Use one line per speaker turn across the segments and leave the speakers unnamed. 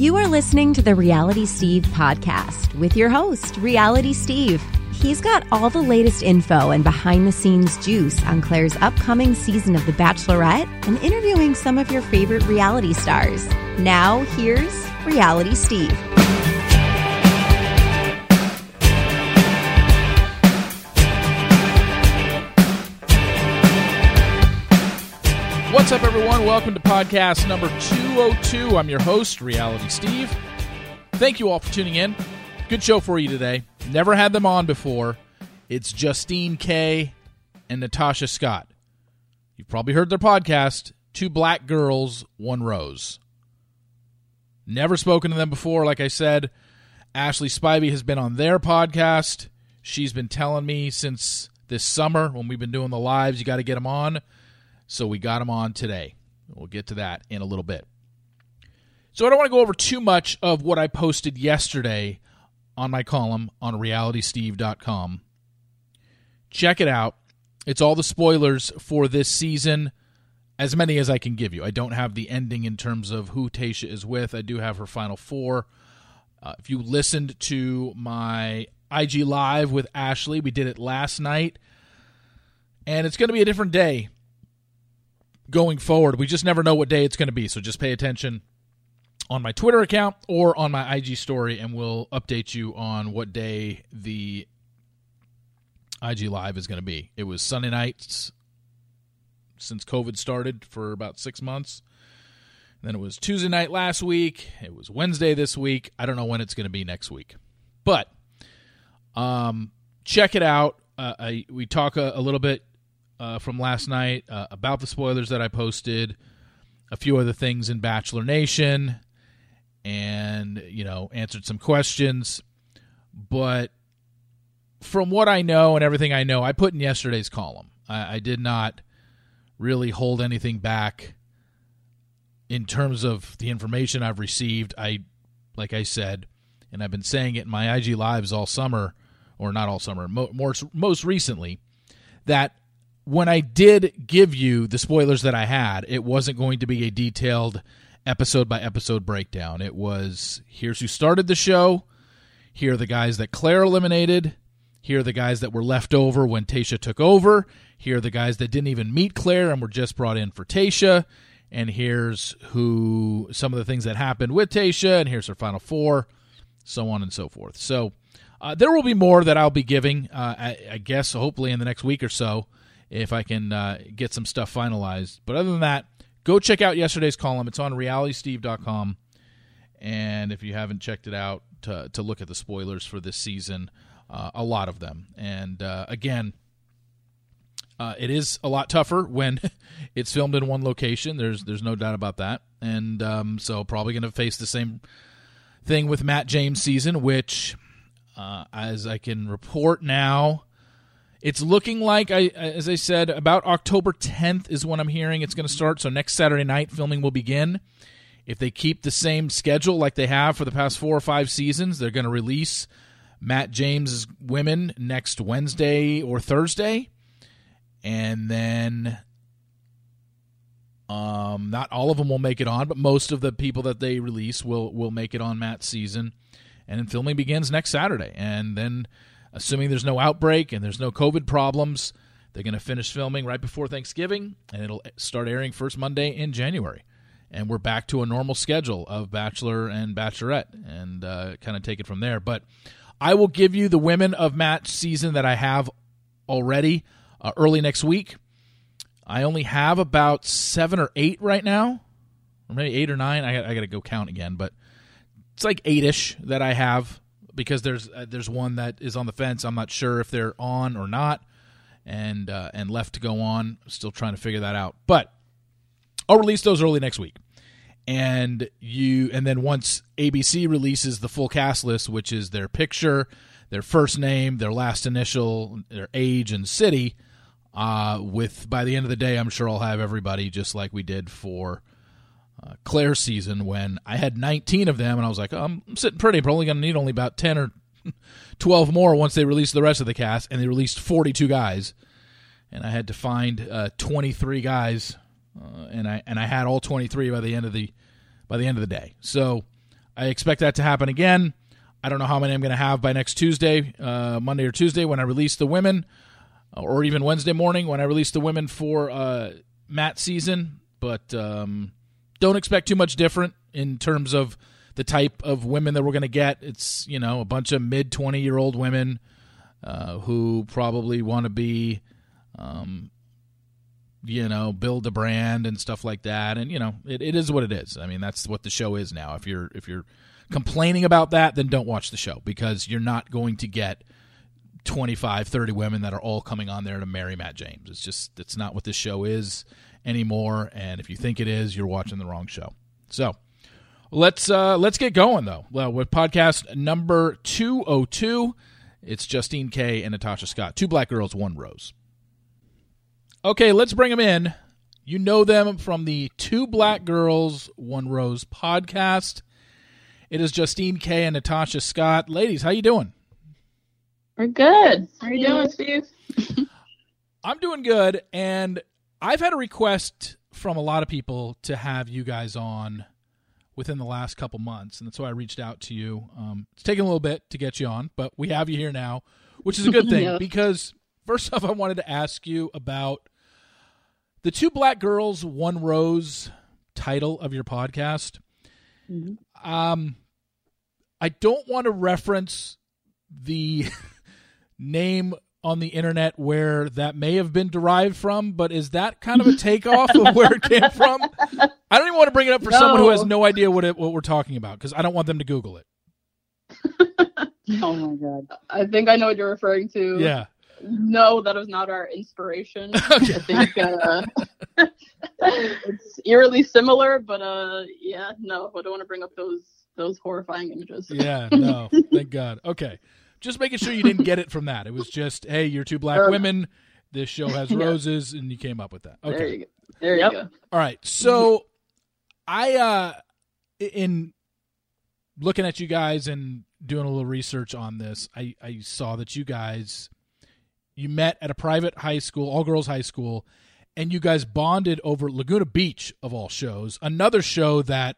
You are listening to the Reality Steve podcast with your host, Reality Steve. He's got all the latest info and behind the scenes juice on Clare's upcoming season of The Bachelorette and interviewing some of your favorite reality stars. Now, here's Reality Steve.
What's up, everyone? Welcome to podcast number 202. I'm your host, Reality Steve. Thank you all for tuning in. Good show for you today. Never had them on before. It's Justine K and Natasha Scott. You've probably heard their podcast, Two Black Girls, One Rose. Never spoken to them before. Like I said, Ashley Spivey has been on their podcast. She's been telling me since this summer when we've been doing the lives, you got to get them on. So we got him on today. We'll get to that in a little bit. So I don't want to go over too much of what I posted yesterday on my column on realitysteve.com. Check it out. It's all the spoilers for this season, as many as I can give you. I don't have the ending in terms of who Tayshia is with. I do have her final four. Uh, if you listened to my IG Live with Ashley, we did it last night. And it's going to be a different day going forward. We just never know what day it's going to be. So just pay attention on my Twitter account or on my IG story, and we'll update you on what day the IG Live is going to be. It was Sunday nights since COVID started for about six months. then it was Tuesday night last week. It was Wednesday this week. I don't know when it's going to be next week, but um, check it out. Uh, I, we talk a, a little bit uh, from last night uh, about the spoilers that I posted, a few other things in Bachelor Nation, and you know answered some questions. But from what I know and everything I know, I put in yesterday's column. I, I did not really hold anything back in terms of the information I've received. I, like I said, and I've been saying it in my IG lives all summer, or not all summer, mo- more most recently, that when I did give you the spoilers that I had, it wasn't going to be a detailed episode by episode breakdown. It was here's who started the show, here are the guys that Clare eliminated, here are the guys that were left over when Tayshia took over, here are the guys that didn't even meet Clare and were just brought in for Tayshia, and here's who some of the things that happened with Tayshia, and here's her final four, so on and so forth. So uh, there will be more that I'll be giving, uh, I, I guess, hopefully in the next week or so if I can uh, get some stuff finalized. But other than that, go check out yesterday's column. It's on realitysteve.com. And if you haven't checked it out to, to look at the spoilers for this season, uh, a lot of them. And uh, again, uh, it is a lot tougher when it's filmed in one location. There's there's no doubt about that. And um, so probably going to face the same thing with Matt James' season, which, uh, as I can report now, it's looking like I as I said about October 10th is when I'm hearing it's going to start. So next Saturday night filming will begin. If they keep the same schedule like they have for the past 4 or 5 seasons, they're going to release Matt James' women next Wednesday or Thursday. And then um, not all of them will make it on, but most of the people that they release will will make it on Matt's season. And then filming begins next Saturday. And then assuming there's no outbreak and there's no COVID problems. They're going to finish filming right before Thanksgiving, and it'll start airing first Monday in January. And we're back to a normal schedule of Bachelor and Bachelorette, and uh, kind of take it from there. But I will give you the women of Matt's season that I have already uh, early next week. I only have about seven or eight right now, or maybe eight or nine. I, I got to go count again, but it's like eight ish that I have because there's uh, there's one that is on the fence. I'm not sure if they're on or not, and uh, and left to go on. Still trying to figure that out. But I'll release those early next week, and you and then once ABC releases the full cast list, which is their picture, their first name, their last initial, their age and city. Uh, with by the end of the day, I'm sure I'll have everybody just like we did for uh, Clare season when I had 19 of them, and I was like, oh, I'm sitting pretty. Only going to need only about 10 or 12 more once they release the rest of the cast, and they released 42 guys, and I had to find uh, 23 guys, uh, and I and I had all 23 by the end of the by the end of the day. So I expect that to happen again. I don't know how many I'm going to have by next Tuesday, uh, Monday or Tuesday when I release the women, or even Wednesday morning when I release the women for uh, Matt season. But um, don't expect too much different in terms of the type of women that we're going to get. It's you know a bunch of mid 20 year old women uh, who probably want to be, um, you know, build a brand and stuff like that. And you know, it, it is what it is. I mean, that's what the show is now. If you're if you're complaining about that, then don't watch the show because you're not going to get 25, 30 women that are all coming on there to marry Matt James. It's just it's not what this show is anymore. And if you think it is, you're watching the wrong show. So let's uh, let's get going though. Well, with podcast number two oh two, it's Justine K and Natasha Scott, two black girls, one rose. Okay, let's bring them in. You know them from the Two Black Girls, One Rose podcast. It is Justine K and Natasha Scott. Ladies, how you doing?
We're good. How are you doing, Steve?
I'm doing good, and I've had a request from a lot of people to have you guys on within the last couple months, and that's why I reached out to you. Um, it's taken a little bit to get you on, but we have you here now, which is a good thing
Yeah.
because first off, I wanted to ask you about the two black girls, one rose title of your podcast.
Mhm.
Um, I don't want to reference the name on the internet where that may have been derived from, but is that kind of a takeoff of where it came from? I don't even want to bring it up for someone who has
No.
no idea what it, what we're talking about because I don't want them to Google it.
Oh my god. I think I know what you're referring to.
Yeah.
No, that was not our inspiration.
Okay.
I think uh, it's eerily similar, but uh, yeah, no, I don't want to bring up those those horrifying images.
Yeah, no, thank God. Okay, just making sure you didn't get it from that. It was just, hey, you're two black
Uh,
women. This show has
Yeah.
roses, and you came up with that. Okay,
There you go. There
Yep.
you go.
all right. So, I uh, in looking at you guys and doing a little research on this, I I saw that you guys you met at a private high school, all girls high school, and you guys bonded over Laguna Beach of all shows, another show that.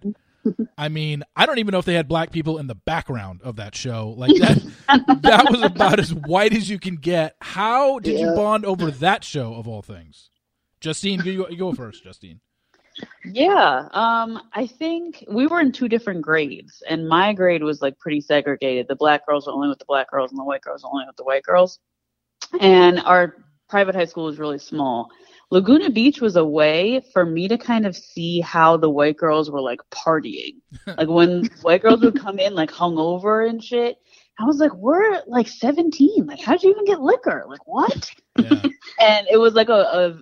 I mean, I don't even know if they had black people in the background of that show. Like that, that was about as white as you can get. How did you bond over that show of all things? Justine, you, you go first, Justine.
Yeah, um, I think we were in two different grades, and my grade was like pretty segregated. The black girls were only with the black girls, and the white girls were only with the white girls. And our private high school was really small. Laguna Beach was a way for me to kind of see how the white girls were like partying. like when white girls would come in like hungover and shit. I was like, we're like 17. Like, how'd you even get liquor? Like, what?
Yeah.
and it was like a,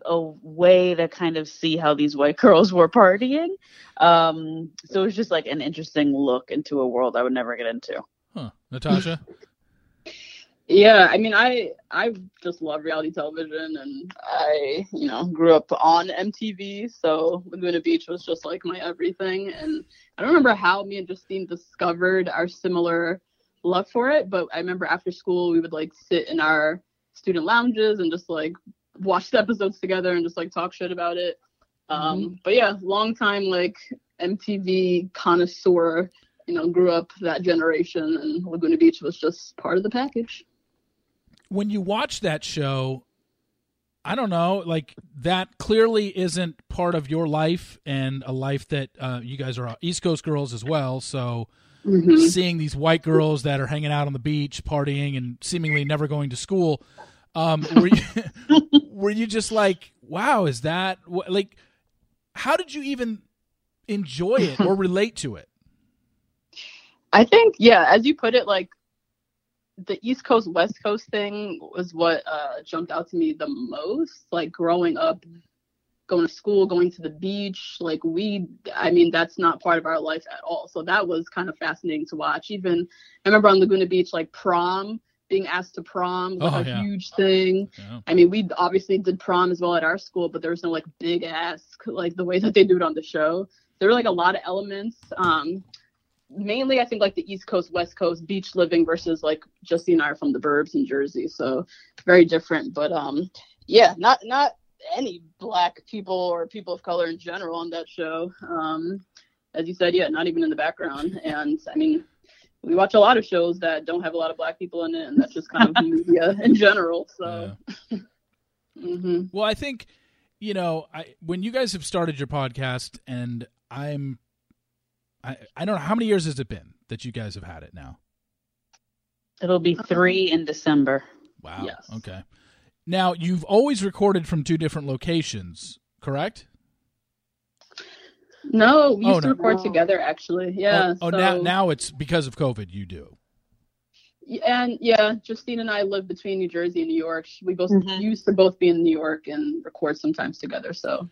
a, a way to kind of see how these white girls were partying. Um, so it was just like an interesting look into a world I would never get into.
Huh. Natasha?
Yeah, I mean, I I just love reality television, and I you know grew up on MTV, so Laguna Beach was just like my everything. And I don't remember how me and Justine discovered our similar love for it, but I remember after school we would like sit in our student lounges and just like watch the episodes together and just like talk shit about it. Um, but yeah, long time like MTV connoisseur. You know, grew up that generation, and Laguna Beach was just part of the package.
When you watch that show, I don't know, like that clearly isn't part of your life and a life that uh, you guys are East Coast girls as well. So
Mhm.
seeing these white girls that are hanging out on the beach, partying, and seemingly never going to school, um, were you were you just like, wow, is that like? How did you even enjoy it or relate to it?
I think, yeah, as you put it, like the East Coast West Coast thing was what uh, jumped out to me the most. Like growing up, going to school, going to the beach, like we, I mean, that's not part of our life at all. So that was kind of fascinating to watch. Even I remember on Laguna Beach, like prom, being asked to prom was
Oh,
a
yeah.
huge thing.
Yeah.
I mean, we obviously did prom as well at our school, but there was no like big ask like the way that they do it on the show. There were like a lot of elements. Um, mainly, I think like the East Coast, West Coast, beach living versus like Justine and I are from the burbs in Jersey, so very different. But um, yeah, not not any black people or people of color in general on that show. Um, as you said, yeah, not even in the background. And I mean, we watch a lot of shows that don't have a lot of black people in it, and that's just kind of media in general. So, yeah.
mm-hmm. well, I think you know, I when you guys have started your podcast, and I'm, I I don't know how many years has it been that you guys have had it now.
It'll be three in December.
Wow. Yes. Okay. Now you've always recorded from two different locations, correct?
No, we used oh, to no. record together actually. Yeah.
Oh, oh so... now now it's because of COVID you do.
And yeah, Justine and I live between New Jersey and New York. We both mm-hmm. used to both be in New York and record sometimes together. So,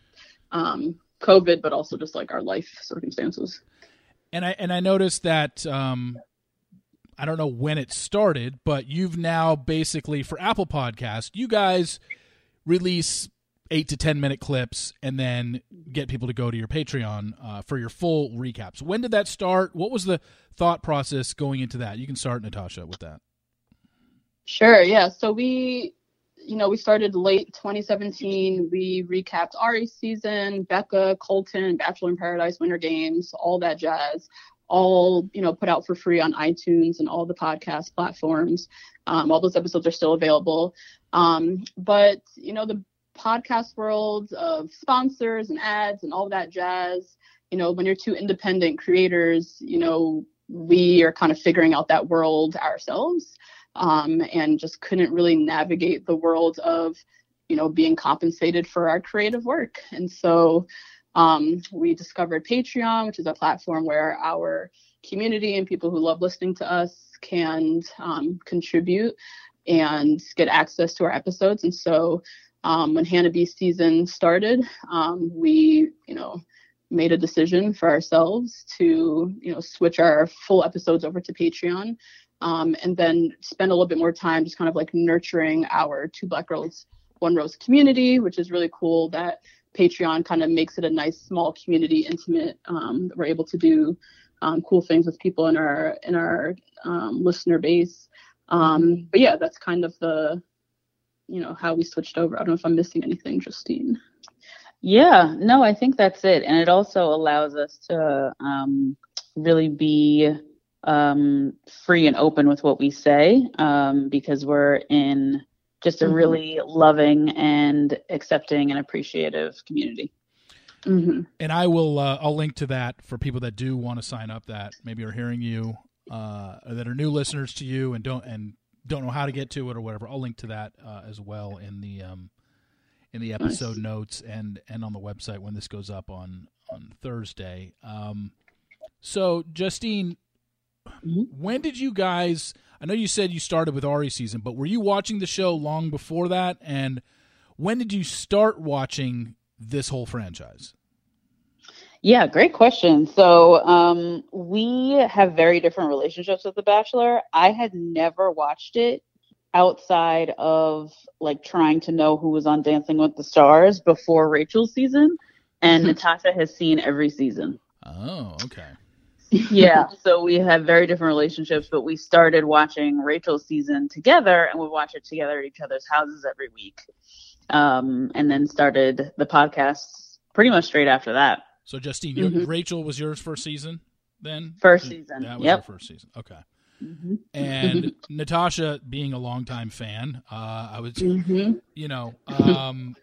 um, COVID, but also just like our life circumstances.
And I and I noticed that um, I don't know when it started, but you've now basically for Apple Podcast, you guys release eight to ten minute clips and then get people to go to your patreon uh, for your full recaps. When did that start? What was the thought process going into that? You can start natasha with that.
Sure yeah. So we you know we started late 2017 we recapped arie's season becca colton bachelor in paradise winter games all that jazz all you know put out for free on itunes and all the podcast platforms. Um, all those episodes are still available. Um, but you know the podcast world of sponsors and ads and all that jazz. You know, when you're two independent creators, you know, we are kind of figuring out that world ourselves um, and just couldn't really navigate the world of, you know, being compensated for our creative work. And so um, we discovered Patreon, which is a platform where our community and people who love listening to us can um, contribute and get access to our episodes. And so um, when Hannah B season started, um, we, you know, made a decision for ourselves to, you know, switch our full episodes over to Patreon, um, and then spend a little bit more time just kind of like nurturing our Two Black Girls One Rose community, which is really cool. That Patreon kind of makes it a nice small community, intimate. Um, we're able to do um, cool things with people in our in our um, listener base. Um, but yeah, that's kind of the you know how we switched over. I don't know if I'm missing anything, Justine.
Yeah, no, I think that's it, and it also allows us to um, really be um, free and open with what we say um, because we're in just a mm-hmm. really loving and accepting and appreciative community.
Mm-hmm. And I will uh, I'll link to that for people that do want to sign up that maybe are hearing you uh, that are new listeners to you and don't and don't know how to get to it or whatever, I'll link to that uh, as well in the um, in the episode nice. notes and and on the website when this goes up on on Thursday. Um, so, Justine, mm-hmm. when did you guys? I know you said you started with Arie season, but were you watching the show long before that? And when did you start watching this whole franchise?
Yeah, great question. So, um, we have very different relationships with The Bachelor. I had never watched it outside of like trying to know who was on Dancing with the Stars before Rachel's season, and Natasha has seen every season.
Oh, okay.
Yeah, so we have very different relationships, but we started watching Rachel's season together, and we watch it together at each other's houses every week, um, and then started the podcast pretty much straight after that.
So Justine, mm-hmm. Rachel was yours first season then?
First season.
That was
yep.
your first season. Okay. Mm-hmm. And Natasha, being a longtime fan, uh, I was, mm-hmm. you know, um,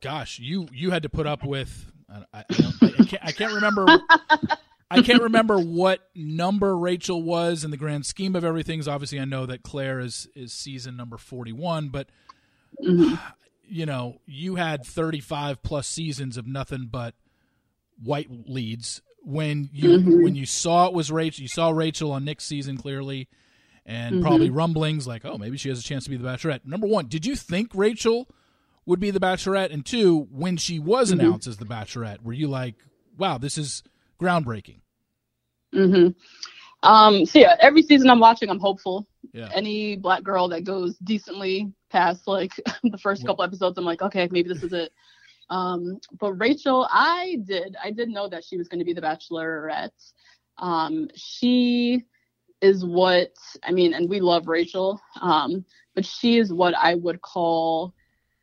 gosh, you you had to put up with. I, I, I, can't, I can't remember. I can't remember what number Rachel was in the grand scheme of everything. Obviously, I know that Claire is is season number forty one, but mm-hmm you know, you had 35 plus seasons of nothing but white leads. When you mm-hmm. when you saw it was Rachel, you saw Rachel on Nick's season clearly, and mm-hmm. probably rumblings like, oh, maybe she has a chance to be the Bachelorette. Number one, did you think Rachel would be the Bachelorette? And two, when she was mm-hmm. announced as the Bachelorette, were you like, wow, this is groundbreaking?
Mm-hmm. Um, so yeah, every season I'm watching, I'm hopeful. Yeah. Any black girl that goes decently past like the first couple episodes, I'm like, okay, maybe this is it. Um, but Rachel, I did, I did know that she was going to be the Bachelorette. Um, she is what I mean, and we love Rachel, um, but she is what I would call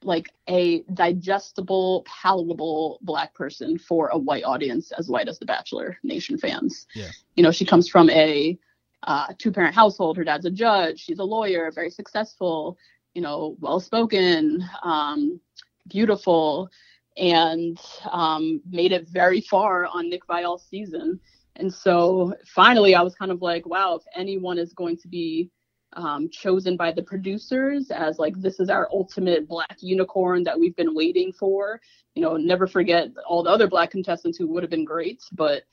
like a digestible, palatable black person for a white audience as white as the Bachelor Nation fans.
Yeah.
You know, she comes from a uh, two parent household. Her dad's a judge. She's a lawyer, very successful, you know, well spoken, um, beautiful, and um, made it very far on Nick Viall's season. And so finally, I was kind of like, wow, if anyone is going to be um, chosen by the producers as like this is our ultimate black unicorn that we've been waiting for. You know, never forget all the other black contestants who would have been great, but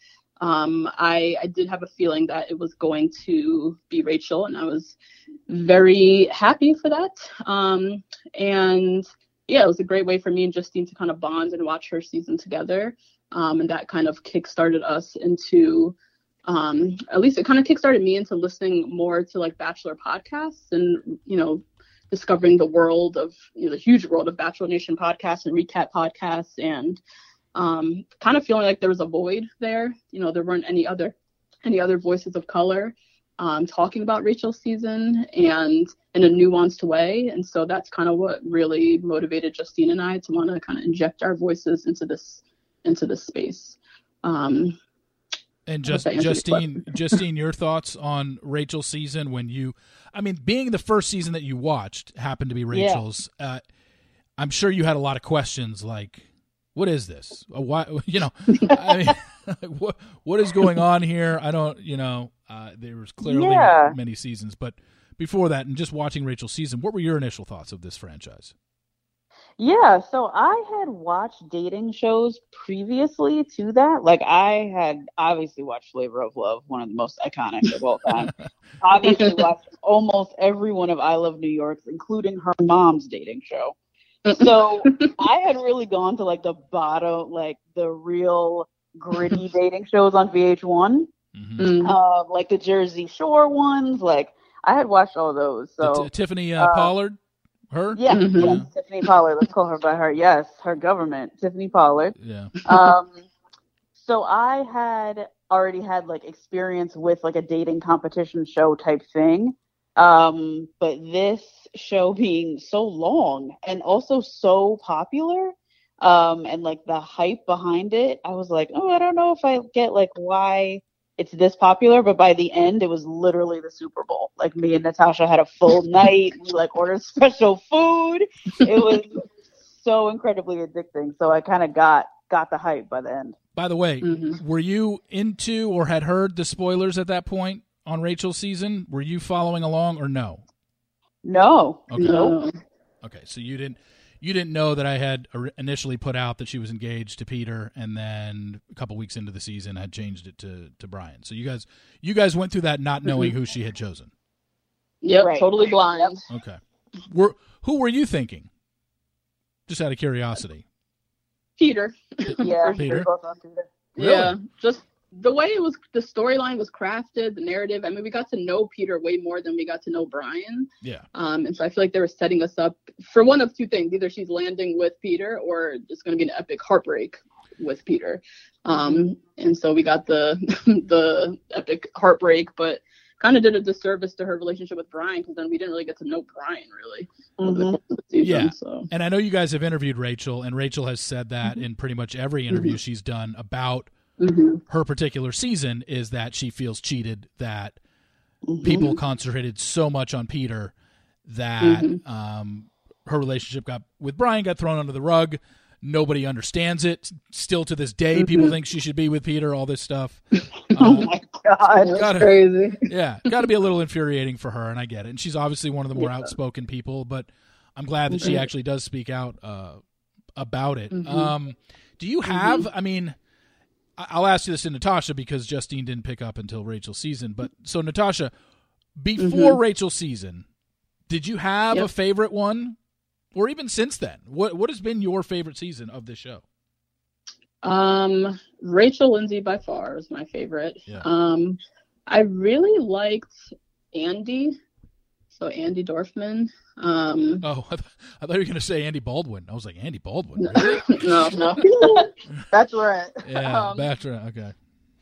um, I, I did have a feeling that it was going to be Rachel, and I was very happy for that. Um, and yeah, it was a great way for me and Justine to kind of bond and watch her season together. Um, and that kind of kickstarted us into um, at least it kind of kickstarted me into listening more to like Bachelor podcasts and you know discovering the world of you know the huge world of Bachelor Nation podcasts and recap podcasts and um, kind of feeling like there was a void there. You know, there weren't any other any other voices of color um, talking about Rachel's season and in a nuanced way. And so that's kind of what really motivated Justine and I to want to kind of inject our voices into this into this space. Um,
and just Justine, Justine, your thoughts on Rachel's season when you, I mean, being the first season that you watched happened to be Rachel's. Yeah. Uh, I'm sure you had a lot of questions like, "What is this? Uh, why? You know, I mean, what what is going on here? I don't, you know, uh, there was clearly yeah. many seasons, but before that, and just watching Rachel's season, what were your initial thoughts of this franchise?
Yeah, so I had watched dating shows previously to that. Like I had obviously watched Flavor of Love, one of the most iconic of all time. obviously watched almost every one of I Love New York's, including her mom's dating show. So I had really gone to like the bottom, like the real gritty dating shows on VH1, mm-hmm. uh, like the Jersey Shore ones. Like I had watched all those. So
t- Tiffany uh, uh, Pollard. Her?
Yeah, mm-hmm. yes, Tiffany Pollard. Let's call her by her. Yes, her government, Tiffany Pollard.
Yeah.
um, so I had already had like experience with like a dating competition show type thing. Um, but this show being so long and also so popular, um, and like the hype behind it, I was like, oh, I don't know if I get like why it's this popular, but by the end, it was literally the Super Bowl. Like me and Natasha had a full night. We like ordered special food. It was so incredibly addicting. So I kind of got got the hype by the end.
By the way, mm-hmm. were you into or had heard the spoilers at that point on Rachel's season? Were you following along or no?
No.
Okay.
No.
Okay, so you didn't you didn't know that I had initially put out that she was engaged to Peter, and then a couple weeks into the season, I had changed it to to Brian. So you guys, you guys went through that not knowing who she had chosen.
Yep, right. totally blind.
Okay, were who were you thinking? Just out of curiosity.
Peter.
yeah,
Peter.
Really? Yeah, just the way it was the storyline was crafted the narrative i mean we got to know peter way more than we got to know brian
yeah
um and so i feel like they were setting us up for one of two things either she's landing with peter or it's going to be an epic heartbreak with peter um and so we got the the epic heartbreak but kind of did a disservice to her relationship with brian because then we didn't really get to know brian really
mm-hmm. season, yeah so. and i know you guys have interviewed rachel and rachel has said that mm-hmm. in pretty much every interview mm-hmm. she's done about mm-hmm. her particular season is that she feels cheated that mm-hmm. people concentrated so much on Peter that mm-hmm. um, her relationship got with Brian got thrown under the rug. Nobody understands it. Still to this day, people mm-hmm. think she should be with Peter. All this stuff.
oh uh, my god, that's
gotta, crazy.
Yeah, got to be a little infuriating for her, and I get it. And she's obviously one of the more yeah. outspoken people, but I'm glad that she mm-hmm. actually does speak out uh, about it. Mm-hmm. Um, do you have? I mean, I'll ask you this to Natasha because Justine didn't pick up until Rachel's season. But so Natasha, before mm-hmm. Rachel's season, did you have yep. a favorite one, or even since then? What what has been your favorite season of this show?
Um, Rachel Lindsay by far is my favorite. Yeah. Um, I really liked Andi so Andi Dorfman. Um,
oh, I, th- I, thought you were going to say Andy Baldwin. I was like, Andy Baldwin?
Really? no, no.
Bachelorette.
Yeah, um, Bachelorette. Okay.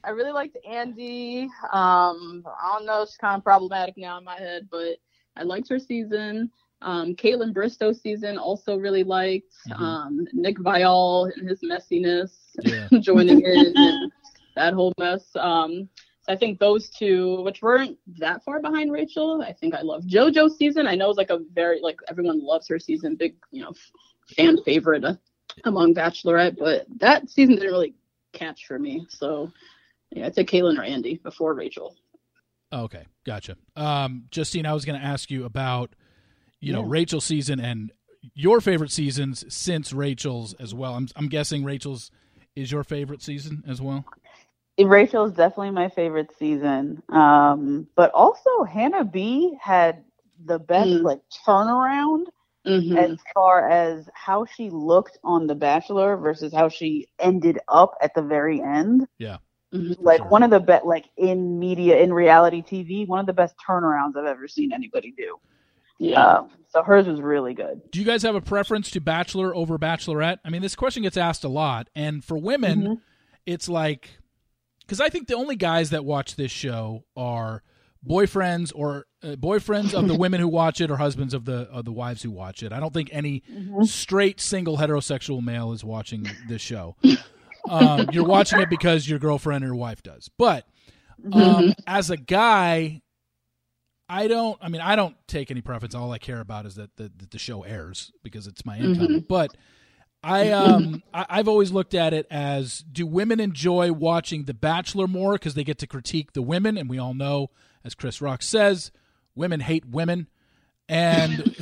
I really liked Andi. Um, I don't know, she's kind of problematic now in my head, but I liked her season. Um, Kaitlyn Bristowe season also really liked.
Mhm.
Um, Nick Viall and his messiness
Yeah.
joining in and that whole mess. Um, so I think those two, which weren't that far behind Rachel, I think I love JoJo's season. I know it's like a very like everyone loves her season, big you know fan favorite uh, among Bachelorette, but that season didn't really catch for me. So yeah, I'd say Kaitlyn or Andi before Rachel.
Okay, gotcha. Um, Justine, I was going to ask you about, you know, Rachel's season and your favorite seasons since Rachel's as well. I'm, I'm guessing Rachel's is your favorite season as well.
Rachel is definitely my favorite season. Um, but also Hannah B had the best
Mm.
like turnaround
Mm-hmm.
as far as how she looked on The Bachelor versus how she ended up at the very end.
Mhm.
Like
Sure.
one of the best, like in media, in reality TV, one of the best turnarounds I've ever seen anybody do.
Yeah.
Um, so hers was really good.
Do you guys have a preference to Bachelor over Bachelorette? I mean, this question gets asked a lot, and for women,
Mhm.
it's like because I think the only guys that watch this show are boyfriends or uh, boyfriends of the women who watch it or husbands of the of the wives who watch it. I don't think any
Mhm.
straight single heterosexual male is watching this show. Um, you're watching it because your girlfriend or your wife does. But um, as a guy, I don't. I mean, I don't take any preference. All I care about is that the, that the show airs because it's my income. But I um I, I've always looked at it as do women enjoy watching The Bachelor more because they get to critique the women, and we all know, as Chris Rock says, women hate women, and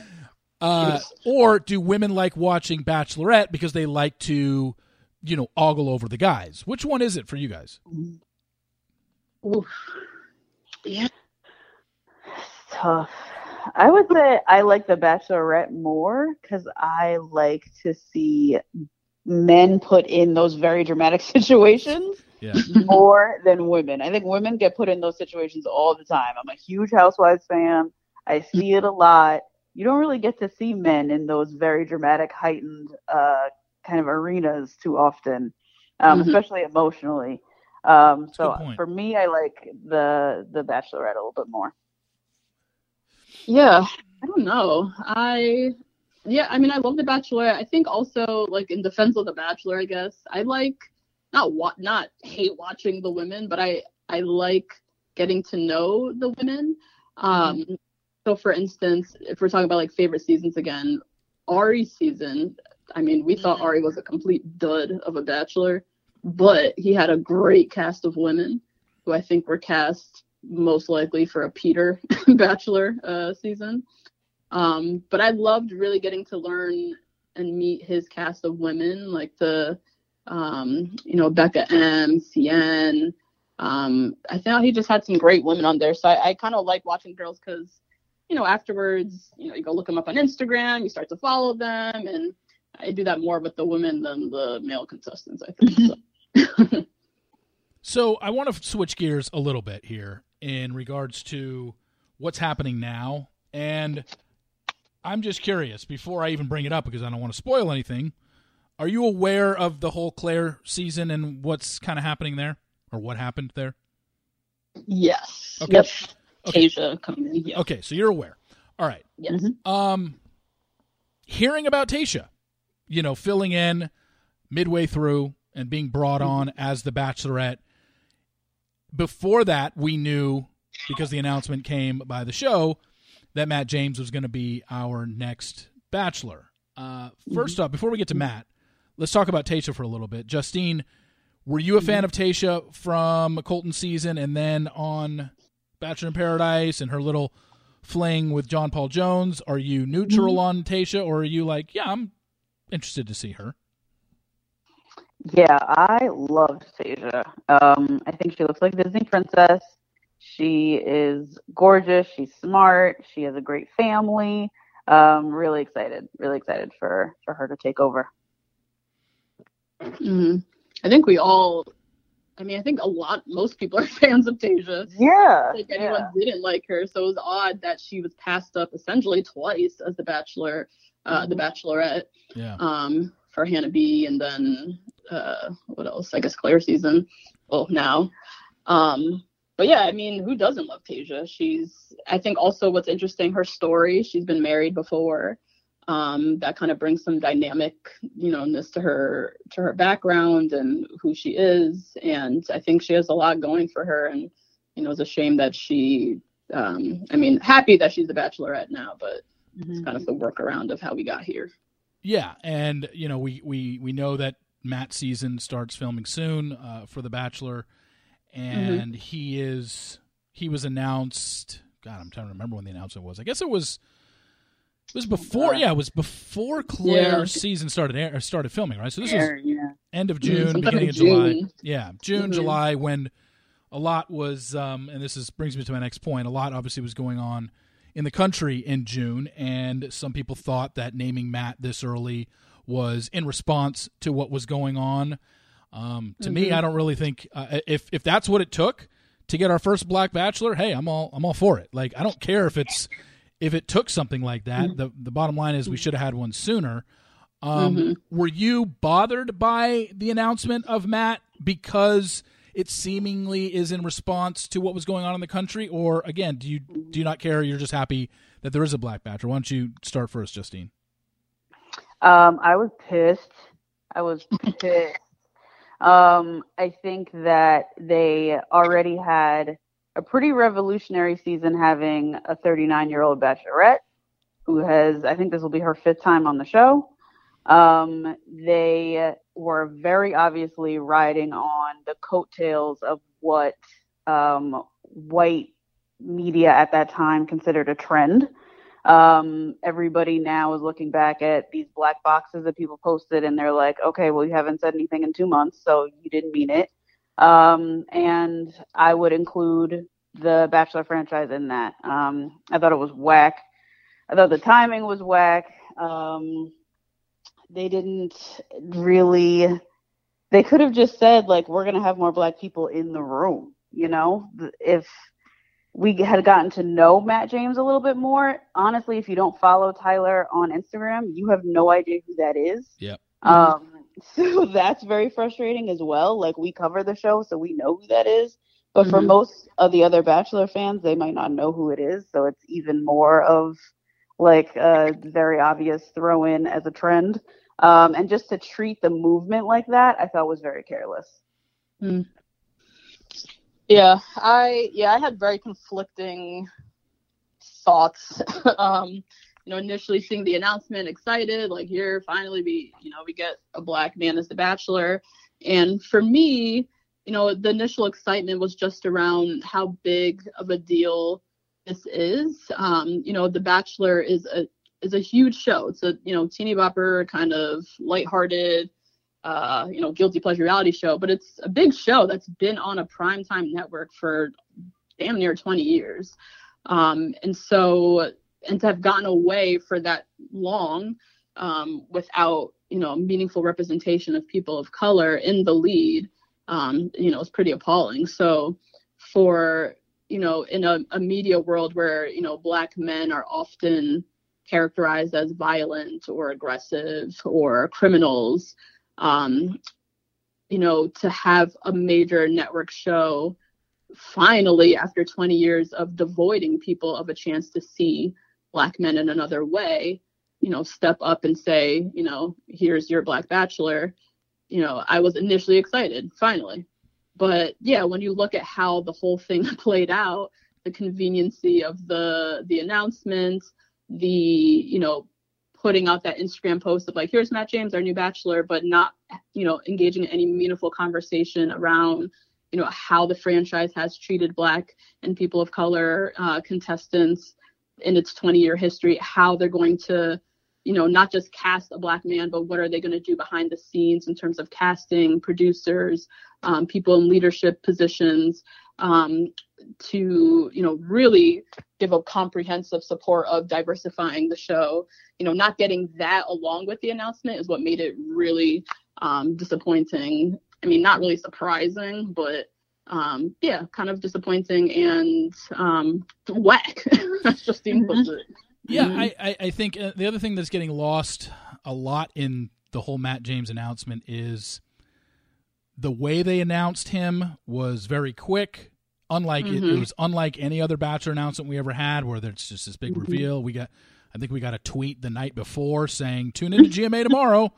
uh, or do women like watching Bachelorette because they like to, you know, ogle over the guys? Which one is it for you guys?
Oof. Yeah.
tough. I would say I like The Bachelorette more because I like to see men put in those very dramatic situations
Yeah,
more than women. I think women get put in those situations all the time. I'm a huge Housewives fan. I see it a lot. You don't really get to see men in those very dramatic, heightened uh, kind of arenas too often, um,
Mhm.
especially emotionally. Um, so for me, I like the the Bachelorette a little bit more.
Yeah, I don't know. I yeah, I mean I love The Bachelor. I think also like in defense of The Bachelor, I guess I like not wa- not hate watching the women, but I I like getting to know the women. Um, so for instance, if we're talking about like favorite seasons again, Arie's season. I mean, we thought Ari was a complete dud of a Bachelor, but he had a great cast of women who I think were cast most likely for a Peter Bachelor uh, season. Um, but I loved really getting to learn and meet his cast of women, like the, um, you know, Becca M, CN. Um, I thought he just had some great women on there. So I, I kind of like watching girls because, you know, afterwards, you know, you go look them up on Instagram, you start to follow them. And I do that more with the women than the male contestants, I think. So.
So I want to switch gears a little bit here in regards to what's happening now, and I'm just curious before I even bring it up because I don't want to spoil anything. Are you aware of the whole Clare season and what's kind of happening there, or what happened there?
yes.
Okay.
Yep.
Okay.
Tayshia coming in. Yeah.
Okay, so you're aware. All right.
Yes.
Um, hearing about Tayshia, you know, filling in midway through and being brought on as the Bachelorette. Before that, we knew because the announcement came by the show that Matt James was going to be our next Bachelor. Uh, 1st off, before we get to Matt, let's talk about Tayshia for a little bit. Justine, were you a fan of Tayshia from Colton season and then on Bachelor in Paradise and her little fling with John Paul Jones? Are you neutral on Tayshia, or are you like, yeah, I'm interested to see her?
Yeah, I loved Tayshia. Um, I think she looks like a Disney princess. She is gorgeous. She's smart. She has a great family. Um, really excited. Really excited for for her to take over.
hmm I think we all, I mean, I think a lot, most people are fans of Tayshia.
Yeah.
Like anyone didn't like her, so it was odd that she was passed up essentially twice as the Bachelor, uh, the Bachelorette,
Yeah.
um, for Hannah B, and then uh, what else? I guess Clare season. Well, now, um, but yeah, I mean, who doesn't love Tayshia? She's, I think, also what's interesting, her story. She's been married before. Um, that kind of brings some dynamic, you know, ness to her to her background and who she is. And I think she has a lot going for her. And you know, it's a shame that she. Um, I mean, happy that she's a bachelorette now, but mm-hmm. it's kind of the workaround of how we got here.
Yeah, and you know, we we we know that Matt season starts filming soon uh, for The Bachelor, and mm-hmm. he is he was announced. God, I'm trying to remember when the announcement was. I guess it was it was before. Yeah, it was before Clare's yeah. season started air, started filming, right? So this was yeah. end of June, mm-hmm. beginning of, July. Yeah, June, mm-hmm. July, when a lot was. Um, and this is brings me to my next point. A lot obviously was going on in the country in June, and some people thought that naming Matt this early was in response to what was going on. Um, to mm-hmm. me, I don't really think uh, if if that's what it took to get our first black bachelor, hey, I'm all I'm all for it. Like I don't care if it's if it took something like that. Mm-hmm. The the bottom line is we should have had one sooner. Um, mm-hmm. Were you bothered by the announcement of Matt because it seemingly is in response to what was going on in the country, or again, do you do you not care? You're just happy that there is a black bachelor. Why don't you start first, Justine?
Um, I was pissed. I was pissed. um, I think that they already had a pretty revolutionary season having a 39 year old bachelorette who has, I think this will be her fifth time on the show. Um, they were very obviously riding on the coattails of what um, white media at that time considered a trend. Um, everybody now is looking back at these black boxes that people posted and they're like, okay, well, you haven't said anything in two months, so you didn't mean it. Um, and I would include the Bachelor franchise in that. Um, I thought it was whack. I thought the timing was whack. Um, they didn't really. They could have just said like, "We're gonna have more black people in the room." You know, if we had gotten to know Matt James a little bit more. Honestly, if you don't follow Tyler on Instagram, you have no idea who that is.
Yep.
Um, so that's very frustrating as well. Like we cover the show, so we know who that is. But mm-hmm. for most of the other Bachelor fans, they might not know who it is. So it's even more of like a very obvious throw in as a trend. Um, and just to treat the movement like that, I thought was very careless.
Mm. Yeah, I yeah I had very conflicting thoughts. um, you know, initially seeing the announcement, excited, like here finally we you know we get a black man as the Bachelor, and for me, you know, the initial excitement was just around how big of a deal this is. Um, you know, The Bachelor is a is a huge show. It's a you know teeny bopper kind of lighthearted uh, you know, guilty pleasure reality show, but it's a big show that's been on a primetime network for damn near 20 years. Um, and so, and to have gotten away for that long um, without, you know, meaningful representation of people of color in the lead, um, you know, it's pretty appalling. So, for, you know, in a, a media world where, you know, black men are often characterized as violent or aggressive or criminals, um, you know, to have a major network show finally after 20 years of devoiding people of a chance to see black men in another way, you know, step up and say, you know, here's your black bachelor. You know, I was initially excited, finally. But yeah, when you look at how the whole thing played out, the conveniency of the the announcement, the you know putting out that Instagram post of like, here's Matt James, our new bachelor, but not, you know, engaging in any meaningful conversation around, you know, how the franchise has treated Black and people of color uh, contestants in its 20 year history, how they're going to, you know, not just cast a Black man, but what are they going to do behind the scenes in terms of casting, producers, um, people in leadership positions, um, to you know really give a comprehensive support of diversifying the show. You know not getting that along with the announcement is what made it really um, disappointing. I mean not really surprising but um, yeah kind of disappointing and um, whack. That's just mm-hmm.
yeah mm-hmm. I, I think uh, the other thing that's getting lost a lot in the whole matt james announcement is the way they announced him was very quick unlike it, it
Mhm.
was unlike any other Bachelor announcement we ever had, where there's just this big
Mhm.
reveal. We got, I think we got a tweet the night before saying tune into GMA tomorrow,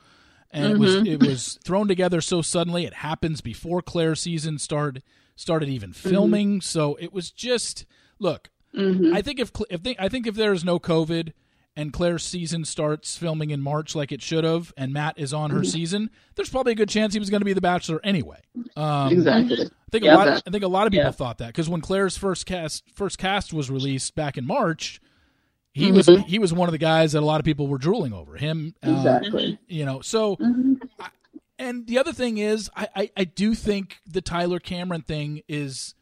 and it was
Mhm.
it was thrown together so suddenly. It happens before Clare's season started started even filming, so it was just look.
Mhm.
I think if if they, I think if there's no COVID and Clare's season starts filming in March like it should have, and Matt is on her
Mhm.
season, there's probably a good chance he was going to be the Bachelor anyway. Um,
exactly.
I think a lot.
that-
I think a lot of people
yeah.
thought that because when Clare's first cast first cast was released back in March, he was
Mhm.
he was one of the guys that a lot of people were drooling over him. uh,
Exactly.
you know, so
Mhm.
and the other thing is, I, I, I do think the Tyler Cameron thing is,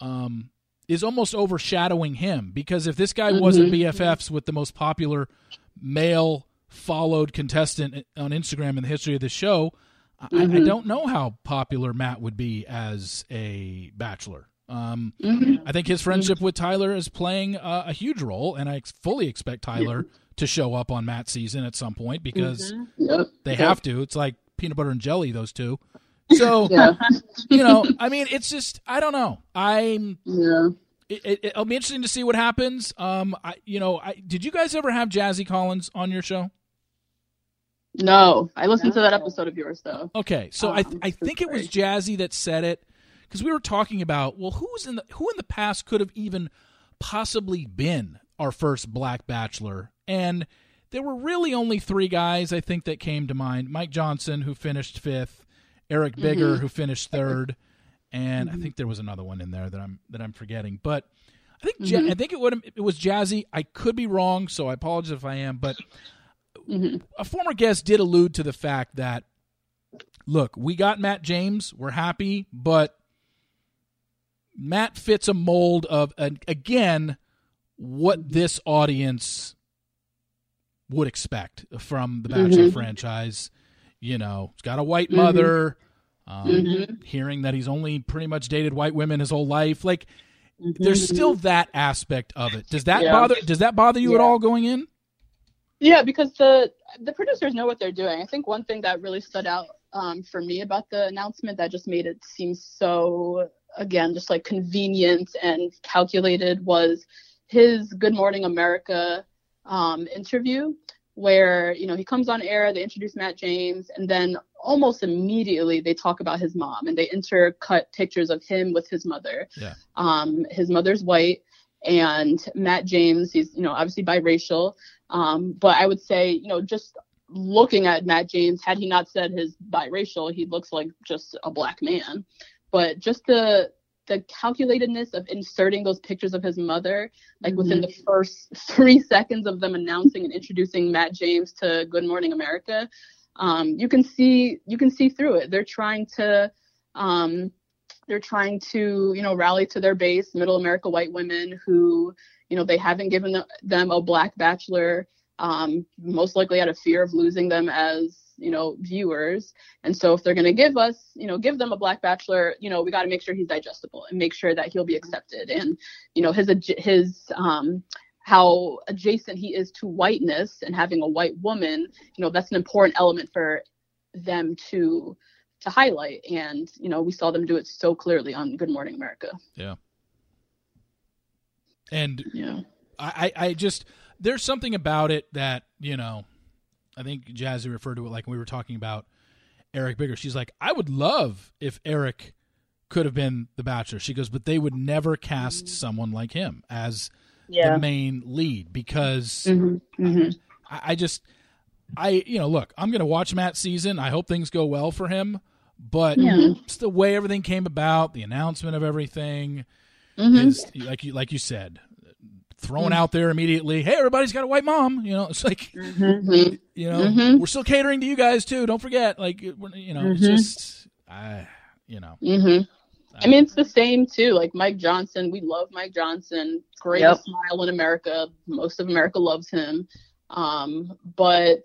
um, is almost overshadowing him because if this guy wasn't
Mhm.
BFFs with the most popular male followed contestant on Instagram in the history of the show, I, I
Mhm.
don't know how popular Matt would be as a bachelor. Um,
Mhm.
I think his friendship with Tyler is playing a, a huge role, and I fully expect Tyler to show up on Matt's season at some point because
Mhm.
Yep.
they
Yep.
have to. It's like peanut butter and jelly, those two. So
Yeah.
you know, I mean, it's just I don't know. I'm.
Yeah.
It, it, it'll be interesting to see what happens. Um, I you know, I did you guys ever have Jazzy Collins on your show?
No, I listened to that episode of yours though.
Okay, so I
Um,
I think it was Jazzy that said it because we were talking about well, who's in the who in the past could have even possibly been our first black bachelor, and there were really only three guys I think that came to mind: Mike Johnson, who finished fifth, Eric Bigger,
Mhm.
who finished third, and I
Mhm.
think there was another one in there that I'm that I'm forgetting, but. I think Ja-
Mhm.
I think it would it was Jazzy. I could be wrong, so I apologize if I am. But
hmm
a former guest did allude to the fact that look, we got Matt James, we're happy, but Matt fits a mold of again what this audience would expect from the Bachelor
Mhm.
franchise. You know, he's got a white
Mhm.
mother. Um,
Mhm.
Hearing that he's only pretty much dated white women his whole life, like there's still that aspect of it. Does that
Mm-hmm. Yeah.
bother? Does that bother you at all going in?
Yeah, because the the producers know what they're doing. I think one thing that really stood out um, for me about the announcement that just made it seem so again just like convenient and calculated was his Good Morning America um, interview where you know he comes on air they introduce matt james and then almost immediately they talk about his mom and they intercut pictures of him with his mother.
Yeah.
um, his mother's white and matt james he's you know obviously biracial. Um, but i would say you know just looking at matt james had he not said his biracial he looks like just a black man. But just the the calculatedness of inserting those pictures of his mother like within the first three seconds of them announcing and introducing Matt James to Good Morning America, um, you can see you can see through it. They're trying to um, they're trying to you know rally to their base, Middle America white women who you know they haven't given them- them a black bachelor, um, most likely out of fear of losing them as you know viewers. And so if they're going to give us you know give them a black bachelor, you know we got to make sure he's digestible and make sure that he'll be accepted and you know his his um how adjacent he is to whiteness and having a white woman you know that's an important element for them to to highlight and you know we saw them do it so clearly on good morning america Yeah.
And
yeah
I, I I just there's something about it that you know I think Jazzy referred to it like when we were talking about Eric Bigger. She's like, I would love if Eric could have been the Bachelor. She goes, but they would never cast someone like him as
Yeah.
the main lead because
mm-hmm. Mm-hmm.
I, I just I you know look, I'm gonna watch Matt's season. I hope things go well for him, but
Yeah.
the way everything came about, the announcement of everything
Mm-hmm.
is like you like you said, thrown out there immediately. Hey, everybody's got a white mom. You know, it's like
Mm-hmm.
you know
Mhm.
we're still catering to you guys too. Don't forget, like we're- you know, it's
Mhm.
just I you know.
Mm-hmm. I mean, it's the same too. Like Mike Johnson, we love Mike Johnson. Greatest smile in America. Most of America loves him. Um, but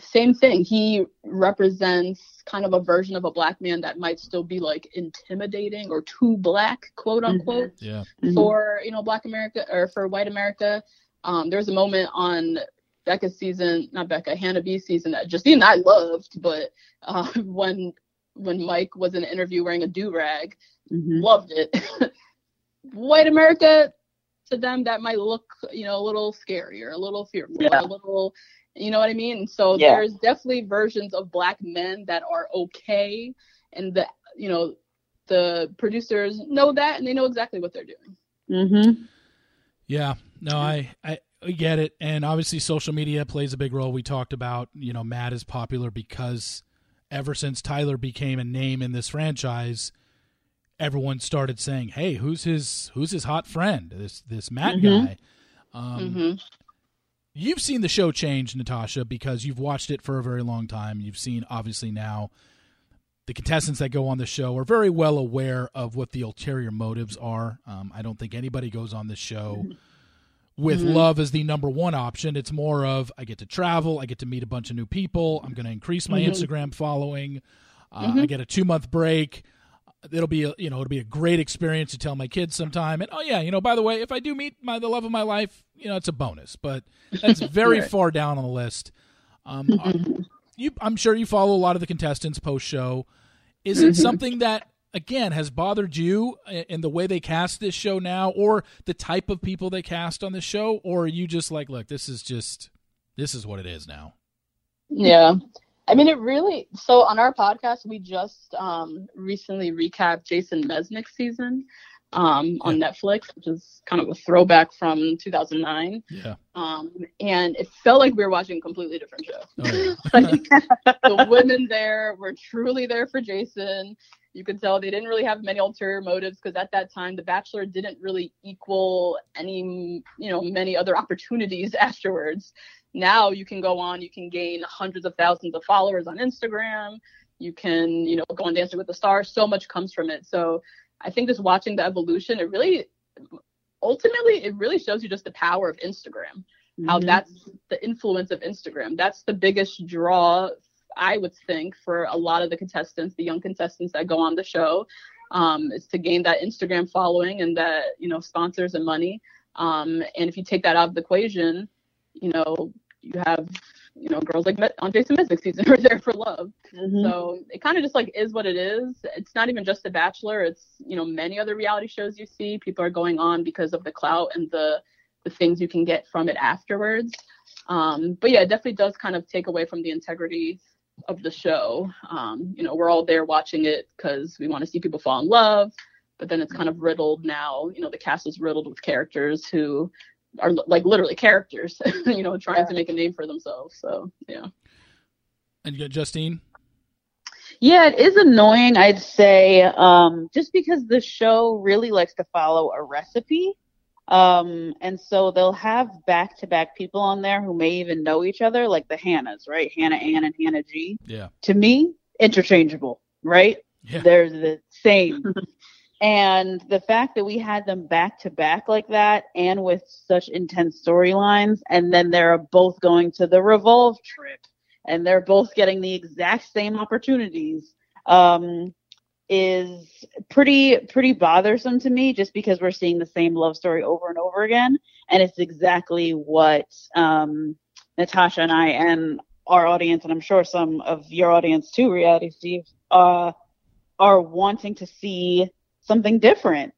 same thing. He represents kind of a version of a black man that might still be like intimidating or too black, quote unquote,
yeah,
for you know Black America or for white America. Um, there was a moment on Becca's season, not Becca, Hannah B's season that Justine and I loved, but uh, when when Mike was in an interview wearing a do rag.
Mhm.
Loved it. White America, to them, that might look, you know, a little scary or a little fearful,
Yeah.
a little, you know what I mean? So
Yeah.
there's definitely versions of black men that are okay, and the, you know, the producers know that and they know exactly what they're doing.
mm-hmm
Yeah, no, I, I I get it, and obviously social media plays a big role. We talked about you know Matt is popular because ever since Tyler became a name in this franchise, everyone started saying, "Hey, who's his who's his hot friend? This this Matt
Mhm.
guy." Um,
hmm
You've seen the show change, Natasha, because you've watched it for a very long time. You've seen obviously now the contestants that go on the show are very well aware of what the ulterior motives are. Um, I don't think anybody goes on this show with
Mhm.
love as the number one option. It's more of I get to travel, I get to meet a bunch of new people, I'm going to increase my
Mhm.
Instagram following, uh. I get a two month break. It'll be a you know it'll be a great experience to tell my kids sometime. And oh yeah, you know by the way, if I do meet my the love of my life, you know it's a bonus. But that's very
Right.
far down on the list. Um, you, I'm sure you follow a lot of the contestants post show. Is it
Mhm.
something that again has bothered you in the way they cast this show now, or the type of people they cast on the show, or are you just like, look, this is just this is what it is now?
Yeah. I mean, it really. So on our podcast, we just um, recently recapped Jason Mesnick's season um, on Netflix, which is kind of a throwback from 2009.
Yeah.
Um, and it felt like we were watching a completely different show.
Oh, yeah.
like the women there were truly there for Jason. You could tell they didn't really have many ulterior motives because at that time, The Bachelor didn't really equal any, you know, many other opportunities afterwards. Now you can go on, you can gain hundreds of thousands of followers on Instagram. You can, you know, go on Dancing with the Stars. So much comes from it. So I think just watching the evolution, it really, ultimately, it really shows you just the power of Instagram how
Mhm.
that's the influence of Instagram. That's the biggest draw, I would think, for a lot of the contestants, the young contestants that go on the show, um, is to gain that Instagram following and that you know sponsors and money. Um, and if you take that out of the equation, you know you have you know girls like on Jason Mesnick's season are there for love.
Mhm.
So it kind of just like is what it is. It's not even just The Bachelor. It's you know many other reality shows you see. People are going on because of the clout and the the things you can get from it afterwards. Um, but yeah, it definitely does kind of take away from the integrity of the show. Um, you know, we're all there watching it because we want to see people fall in love, but then it's kind of riddled now. You know, the cast is riddled with characters who are like literally characters, you know, trying to make a name for themselves. So yeah.
And you got Justine.
Yeah, it is annoying, I'd say, um, just because the show really likes to follow a recipe. Um, and so they'll have back to back people on there who may even know each other, like the Hannahs, right? Hannah Ann and Hannah G.
Yeah.
To me, interchangeable, right?
Yeah.
They're the same. and the fact that we had them back to back like that and with such intense storylines, and then they're both going to the Revolve trip and they're both getting the exact same opportunities um, is pretty pretty bothersome to me just because we're seeing the same love story over and over again. And it's exactly what um, natasha and i and our audience and i'm sure some of your audience too reality steve uh, are wanting to see something different.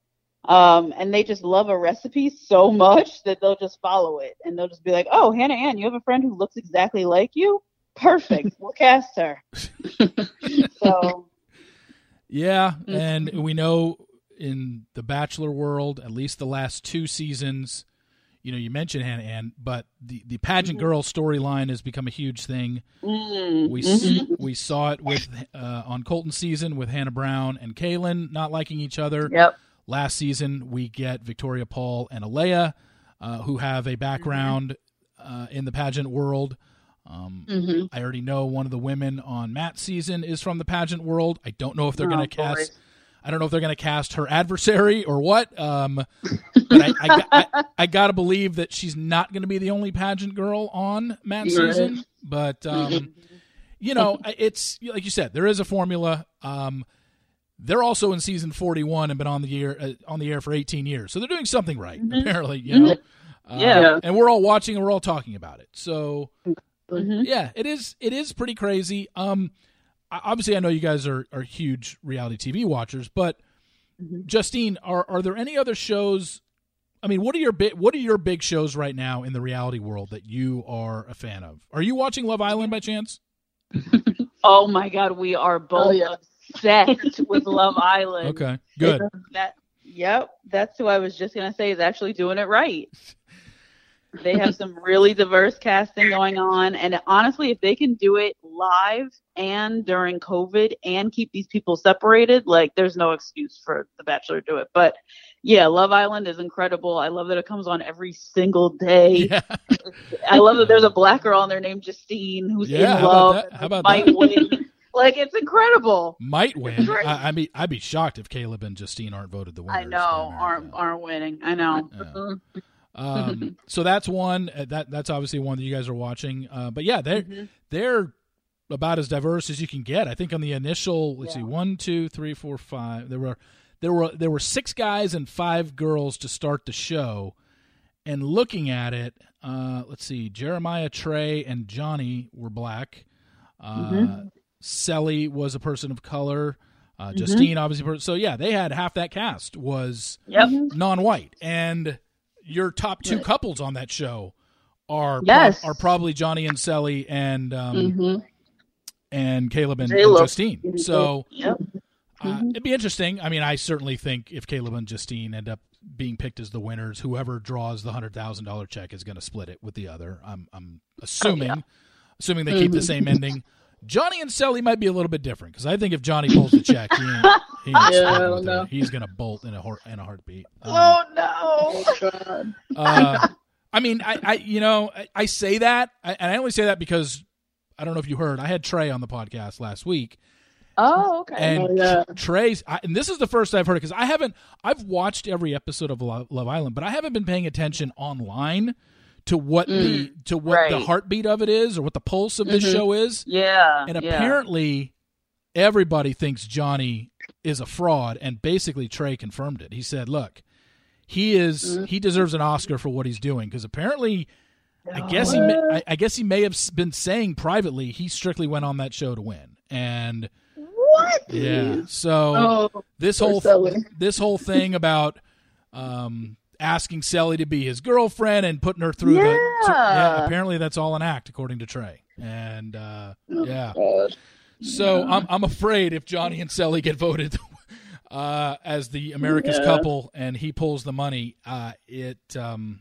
Um, and they just love a recipe so much that they'll just follow it. And they'll just be like oh hannah ann you have a friend who looks exactly like you? Perfect. We'll cast her. So
Yeah,
Mhm.
and we know in the Bachelor world, at least the last two seasons, you know, you mentioned Hannah Ann, but the, the pageant
Mhm.
girl storyline has become a huge thing.
mm,
We
mhm.
we saw it with uh, on Colton season with Hannah Brown and Caelynn not liking each other.
yep
Last season, we get Victoria Paul and Alayah, uh, who have a background uh, in the pageant world. Um,
Mm-hmm.
I already know one of the women on Matt's season is from the pageant world. I don't know if they're
Oh,
going to cast. I don't know if they're going to cast her adversary or what. Um, but I, I, I, I got to believe that she's not going to be the only pageant girl on Matt's
Right.
season. But um, you know, it's like you said, there is a formula. Um, they're also in season forty-one and been on the year uh, on the air for eighteen years, so they're doing something right.
Mhm.
Apparently, you know. Uh,
Yeah.
and we're all watching and we're all talking about it. So
Mhm.
yeah, it is. It is pretty crazy. Um, obviously I know you guys are are huge reality TV watchers, but
Mhm.
Justine, are are there any other shows? I mean, what are your big what are your big shows right now in the reality world that you are a fan of? Are you watching Love Island by chance?
Oh my God, we are both
Oh, yeah.
obsessed with Love Island.
Okay, good.
That yep, that's who I was just gonna say is actually doing it right. They have some really diverse casting going on, and honestly, if they can do it live and during COVID and keep these people separated, like there's no excuse for The Bachelor to do it. But yeah, Love Island is incredible. I love that it comes on every single day.
Yeah,
I love that there's a black girl on there named Justine who's
Yeah,
in
how about
love.
that? How about
might
that?
win. Like it's incredible.
might win. I, I mean, I'd be shocked if Caleb and Justine aren't voted the winners.
I know aren't aren't winning. I know. Uh-uh.
Yeah. Um, so that's one uh, that that's obviously one that you guys are watching. Uh, but yeah, they're
Mhm.
they're about as diverse as you can get. I think on the initial, let's see, one, two, three, four, five. There were there were there were six guys and five girls to start the show. And looking at it, uh, let's see, Jeremiah, Trey, and Johnny were black. Uh,
Mhm.
Cely was a person of color. Uh,
Mm-hmm.
Justine, obviously, so yeah, they had half that cast was
Yep.
non-white, and your top two couples on that show are
Yes.
are probably Johnny and Cely and um,
Mhm.
and Caleb and, and. Justine. So
Yep.
uh, it'd be interesting. I mean, I certainly think if Caleb and Justine end up being picked as the winners, whoever draws the hundred thousand dollar check is going to split it with the other. I'm I'm assuming, assuming they keep the same ending. Johnny and Cely might be a little bit different because I think if Johnny pulls the check, he ain't, he ain't
Yeah, I
splitting with her. He's going to bolt in a heart, in a heartbeat. Um,
Oh no.
Oh, God.
uh, I mean, I, I you know, I, I say that, I, and I only say that because I don't know if you heard. I had Trey on the podcast last week,
Oh, okay.
and
Oh, yeah.
Trey's, I, and this is the first I've heard it because I haven't. I've watched every episode of Love, Love Island, but I haven't been paying attention online to what the to what the heartbeat of it is or what the pulse of this
Mhm.
show is.
yeah.
And
yeah.
apparently, everybody thinks Johnny is a fraud, and basically Trey confirmed it. He said, "Look, he is he deserves an Oscar for what he's doing because apparently." I guess he, may, I, I guess he may have been saying privately he strictly went on that show to win, and
What?
yeah. So
Oh,
this whole
Sally.
this whole thing about um, asking Sally to be his girlfriend and putting her through the so- yeah.
Yeah.
Apparently, that's all an act, according to Trey, and uh, yeah.
God.
So I'm I'm afraid if Johnny and Sally get voted uh, as the America's
Yeah.
couple and he pulls the money, uh, it um,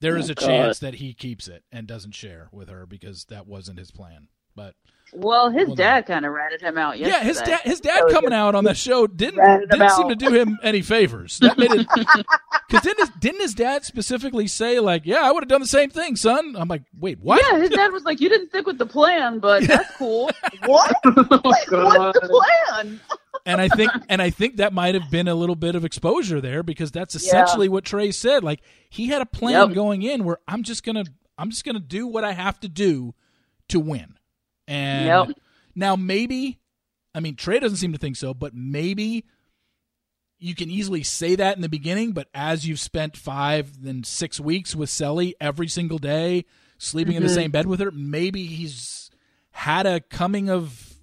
there is
Oh,
a
God.
chance that he keeps it and doesn't share with her because that wasn't his plan. But
Well, his
Well,
dad kind of ratted him out yesterday.
yeah, his dad his dad
So
coming out on that show didn't didn't seem
out.
to do him any favors. That made it because didn't his, didn't his dad specifically say like, yeah, I would have done the same thing, son. I'm like, wait, what?
Yeah, his dad was like, "You didn't stick with the plan, but that's cool." what?
Oh,
Like, What's the plan?
and I think and I think that might have been a little bit of exposure there because that's
Yeah.
essentially what Trey said. Like he had a plan
Yep.
going in where I'm just gonna I'm just gonna do what I have to do to win. And
Yep.
now maybe I mean Trey doesn't seem to think so, but maybe you can easily say that in the beginning, but as you've spent five then six weeks with Cely every single day, sleeping in the
Mhm.
same bed with her, maybe he's had a coming of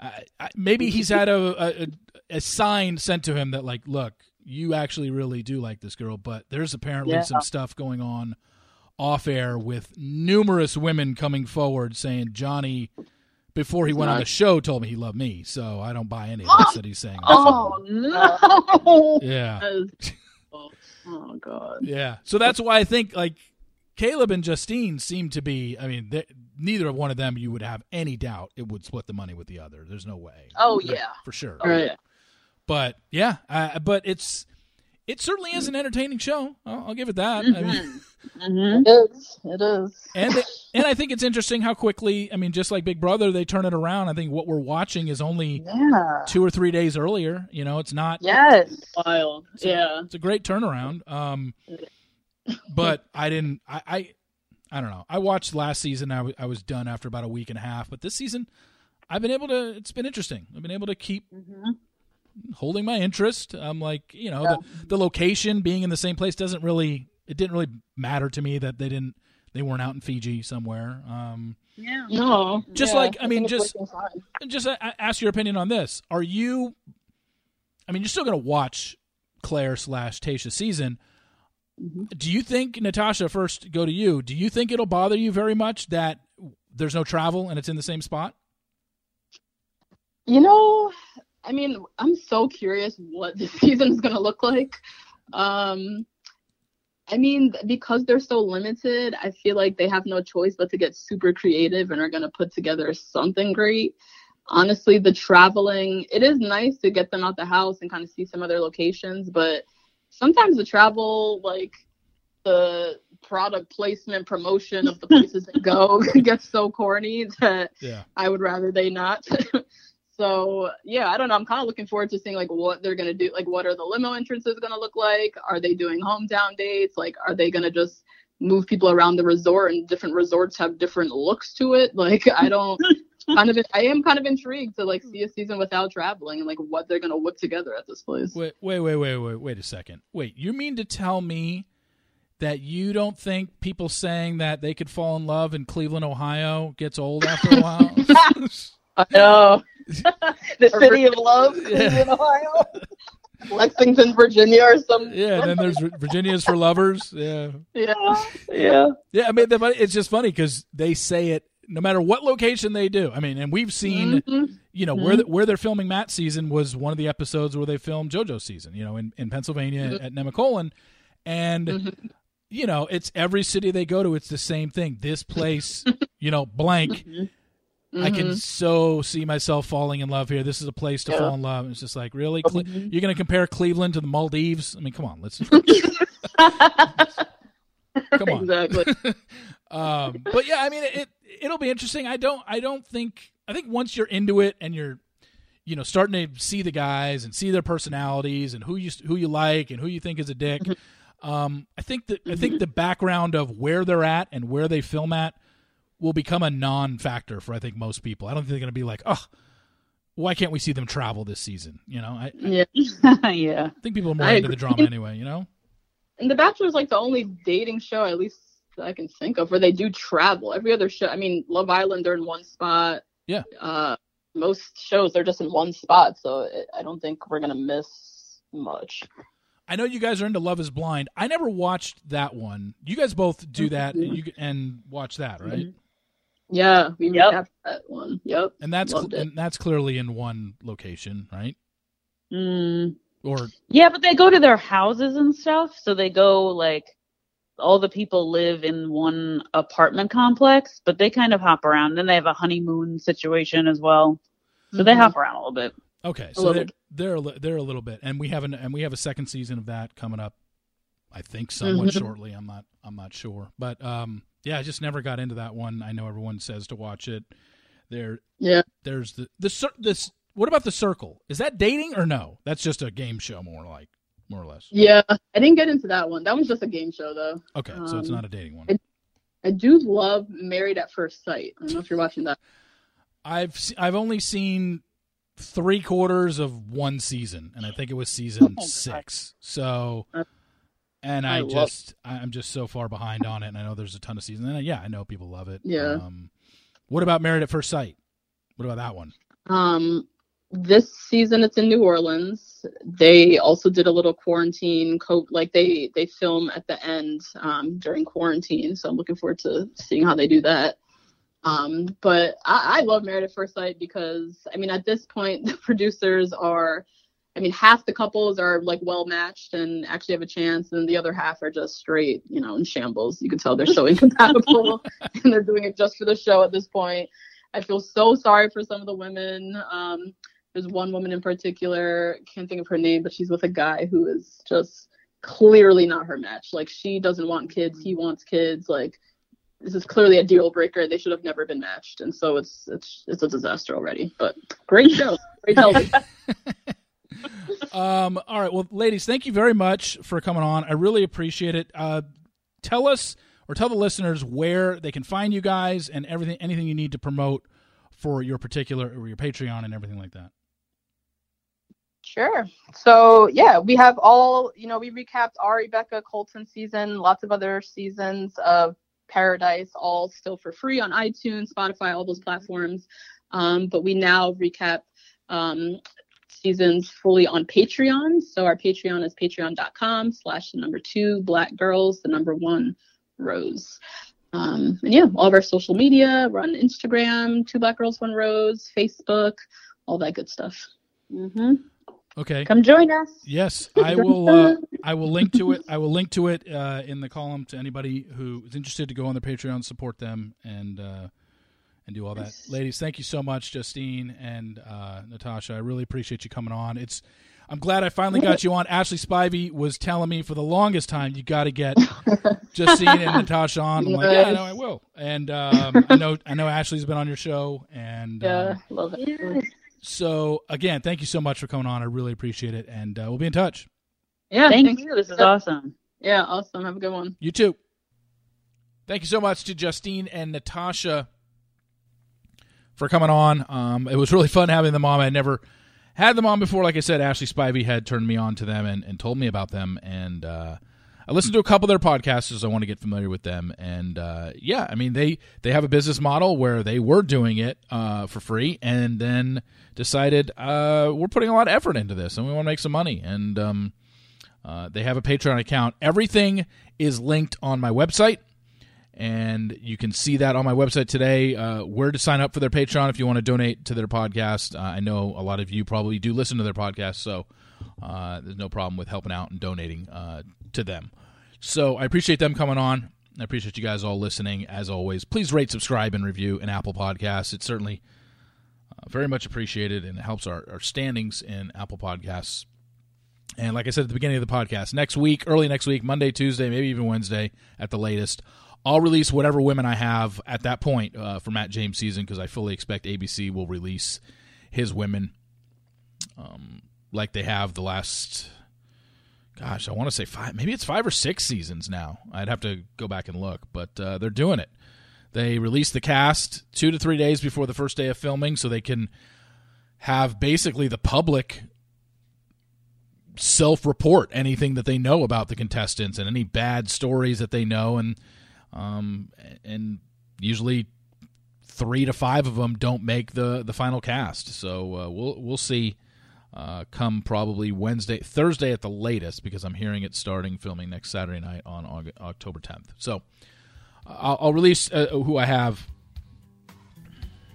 I maybe he's had a, a a sign sent to him that like, look, you actually really do like this girl, but there's apparently
Yeah.
some stuff going on off air with numerous women coming forward saying Johnny before he went on the show told me he loved me, so I don't buy any of this that he's saying.
Oh no!
Yeah.
Oh, oh, God.
Yeah. So that's why I think like Caleb and Justine seem to be. I mean, they, neither of one of them you would have any doubt it would split the money with the other. There's no way.
Oh
For-
yeah.
for sure.
Oh,
Right.
yeah.
But yeah, uh, but it's it certainly is an entertaining show. I'll, I'll give it that. I mean,
Mhm.
It is. It is.
and they- and I think it's interesting how quickly. I mean, just like Big Brother, they turn it around. I think what we're watching is only
Yeah.
two or three days earlier. You know, it's not.
Yes.
Wild.
It's a-
Yeah.
it's a great turnaround. Um, but I didn't. I, I I don't know. I watched last season. I, w- I was done after about a week and a half. But this season, I've been able to. It's been interesting. I've been able to keep
Mhm.
holding my interest. I'm like, you know, the, the location being in the same place doesn't really. It didn't really matter to me that they didn't they weren't out in Fiji somewhere. Um,
Yeah.
No,
Just
yeah,
like- I mean,
think
just- just uh, ask your opinion on this. Are you? I mean, you're still going to watch Clare slash Tayshia season.
Mhm.
Do you think Natasha? First, go to you. Do you think it'll bother you very much that there's no travel and it's in the same spot?
You know, I mean, I'm so curious what this season is going to look like. Um, I mean, because they're so limited, I feel like they have no choice but to get super creative and are going to put together something great. Honestly, the traveling, it is nice to get them out the house and kind of see some other locations, but sometimes the travel, like the product placement promotion of the places they go, gets so corny that
Yeah.
I would rather they not. so yeah, I don't know. I'm kind of looking forward to seeing like what they're gonna do. Like, what are the limo entrances gonna look like? Are they doing hometown dates? Like, are they gonna just move people around the resort and different resorts have different looks to it? Like, I don't. kind of, I am kind of intrigued to like hmm. see a season without traveling and like what they're gonna whip together at this place.
Wait, wait, wait, wait, wait, wait a second. Wait, you mean to tell me that you don't think people saying that they could fall in love in Cleveland, Ohio, gets old after a while?
I know.
The city of love, Cleveland, Ohio.
Lexington, Virginia, or some.
yeah, and then there's Virginia's for lovers. Yeah.
Yeah.
Yeah.
Yeah, I mean, it's just funny because they say it no matter what location they do. I mean, and we've seen,
Mhm.
you know, where the, where they're filming Matt's season was one of the episodes where they filmed JoJo's season. You know, in in Pennsylvania at Nemacolin, and
Mhm.
you know, it's every city they go to, it's the same thing. This place, you know, blank. I can
Mhm.
so see myself falling in love here. This is a place to
Yeah.
fall in love. It's just like really, Cle- you're going to compare Cleveland to the Maldives? I mean, come on, let's come on.
Exactly.
um, but yeah, I mean, it it'll be interesting. I don't I don't think I think once you're into it and you're you know starting to see the guys and see their personalities and who you who you like and who you think is a dick. Um, I think that I think the background of where they're at and where they film at will become a non-factor for I think most people. I don't think they're going to be like, oh, why can't we see them travel this season? You know, I, I
yeah.
yeah.
think people are more
I
into the drama anyway. You know,
And The Bachelor is like the only dating show, at least that I can think of, where they do travel. Every other show, I mean, Love Island, they're in one spot.
Yeah.
Uh, most shows, they're just in one spot. So it, I don't think we're going to miss much.
I know you guys are into Love Is Blind. I never watched that one. You guys both do that and, you, and watch that, right?
Yeah, we
Yep.
recapped that one. Yep.
And that's
Loved it.
and that's clearly in one location, right?
Mm.
Or
Yeah, but they go to their houses and stuff. So they go like all the people live in one apartment complex, but they kind of hop around. Then they have a honeymoon situation as well. So they
Mhm.
hop around a little bit.
okay,
A
so they're they're a, li- they're a little bit, and we have an and we have a second season of that coming up. I think somewhat
Mhm.
shortly. I'm not I'm not sure, but um, yeah, I just never got into that one. I know everyone says to watch it. There,
Yeah.
there's the the this. What about the Circle? Is that dating or no? That's just a game show, more like more or less.
Yeah. I didn't get into that one. That one's just a game show, though.
Okay, so it's
Um,
not a dating one.
it- I do love Married at First Sight. I don't know if you're watching that.
I've I've only seen three quarters of one season, and I think it was season
God.
six. So,
Uh,
and I,
I love-
just I'm just so far behind on it, and I know there's a ton of seasons. And yeah, I know people love it.
Yeah.
Um, what about Married at First Sight? What about that one?
Um, this season it's in New Orleans. They also did a little quarantine co like they they film at the end um, during quarantine. So I'm looking forward to seeing how they do that. Um, but I, I love Married at First Sight because I mean at this point the producers are I mean half the couples are like well matched and actually have a chance and the other half are just straight, you know, in shambles. You can tell they're so incompatible and they're doing it just for the show at this point. I feel so sorry for some of the women. Um, there's one woman in particular, can't think of her name, but she's with a guy who is just clearly not her match. Like she doesn't want kids, he wants kids. Like this is clearly a deal breaker. They should have never been matched, and so it's it's it's a disaster already. But great show, great television.
Um, all right, well, ladies, thank you very much for coming on. I really appreciate it. Uh, tell us or tell the listeners where they can find you guys and everything, anything you need to promote for your particular or your Patreon and everything like that.
Sure. So yeah, we have all you know. We recapped our Rebecca Colton season, lots of other seasons of Paradise, all still for free on iTunes, Spotify, all those platforms. Um, but we now recap um, seasons fully on Patreon. So our Patreon is patreon.com slash the number two black girls, the number one rose. Um, and yeah, all of our social media, we're on Instagram, two black girls, one rose, Facebook, all that good stuff.
Mm-hmm.
Okay.
Come join us.
Yes, I will. Uh, I will link to it. I will link to it uh, in the column to anybody who is interested to go on the Patreon, support them, and uh, and do all that. Ladies, thank you so much, Justine and uh, Natasha. I really appreciate you coming on. It's. I'm glad I finally got you on. Ashley Spivey was telling me for the longest time you got to get Justine and Natasha on. I'm like, yeah, no, I will. And um, I know I know Ashley's been on your show, and
Yeah,
uh,
love it.
so again, thank you so much for coming on. I really appreciate it, and uh, we'll be in touch.
Yeah,
Thank
thanks.
you. This is awesome.
Yeah, awesome. Have a good one.
You too. Thank you so much to Justine and Natasha for coming on. Um, it was really fun having them on. I never had them on before. Like I said, Ashley Spivey had turned me on to them and, and told me about them. And uh, I listened to a couple of their podcasts as I want to get familiar with them. And uh, yeah, I mean they they have a business model where they were doing it uh, for free and then decided uh, we're putting a lot of effort into this and we want to make some money. And um, uh, they have a Patreon account. Everything is linked on my website, and you can see that on my website today. Uh, where to sign up for their Patreon if you want to donate to their podcast. Uh, I know a lot of you probably do listen to their podcast, so uh, there's no problem with helping out and donating uh, to them. So I appreciate them coming on. I appreciate you guys all listening. As always, please rate, subscribe, and review in Apple Podcasts. It's certainly uh, very much appreciated, and it helps our, our standings in Apple Podcasts. And like I said at the beginning of the podcast, next week, early next week, Monday, Tuesday, maybe even Wednesday at the latest, I'll release whatever women I have at that point uh, for Matt James season because I fully expect ABC will release his women um, like they have the last, gosh, I want to say five, maybe it's five or six seasons now. I'd have to go back and look, but uh, they're doing it. They release the cast two to three days before the first day of filming so they can have basically the public self report anything that they know about the contestants and any bad stories that they know and um and usually three to five of them don't make the the final cast so uh, we'll we'll see uh, come probably Wednesday Thursday at the latest because I'm hearing it starting filming next Saturday night on Aug- October 10th so I'll, I'll release uh, who I have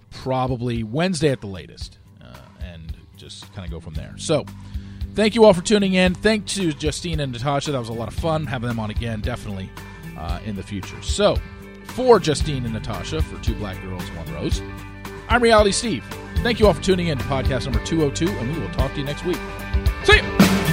probably Wednesday at the latest uh, and just kind of go from there so thank you all for tuning in. Thank you to Justine and Natasha. That was a lot of fun having them on again, definitely uh, in the future. So, for Justine and Natasha, for Two Black Girls, One Rose, I'm Reality Steve. Thank you all for tuning in to podcast number 202, and we will talk to you next week. See you.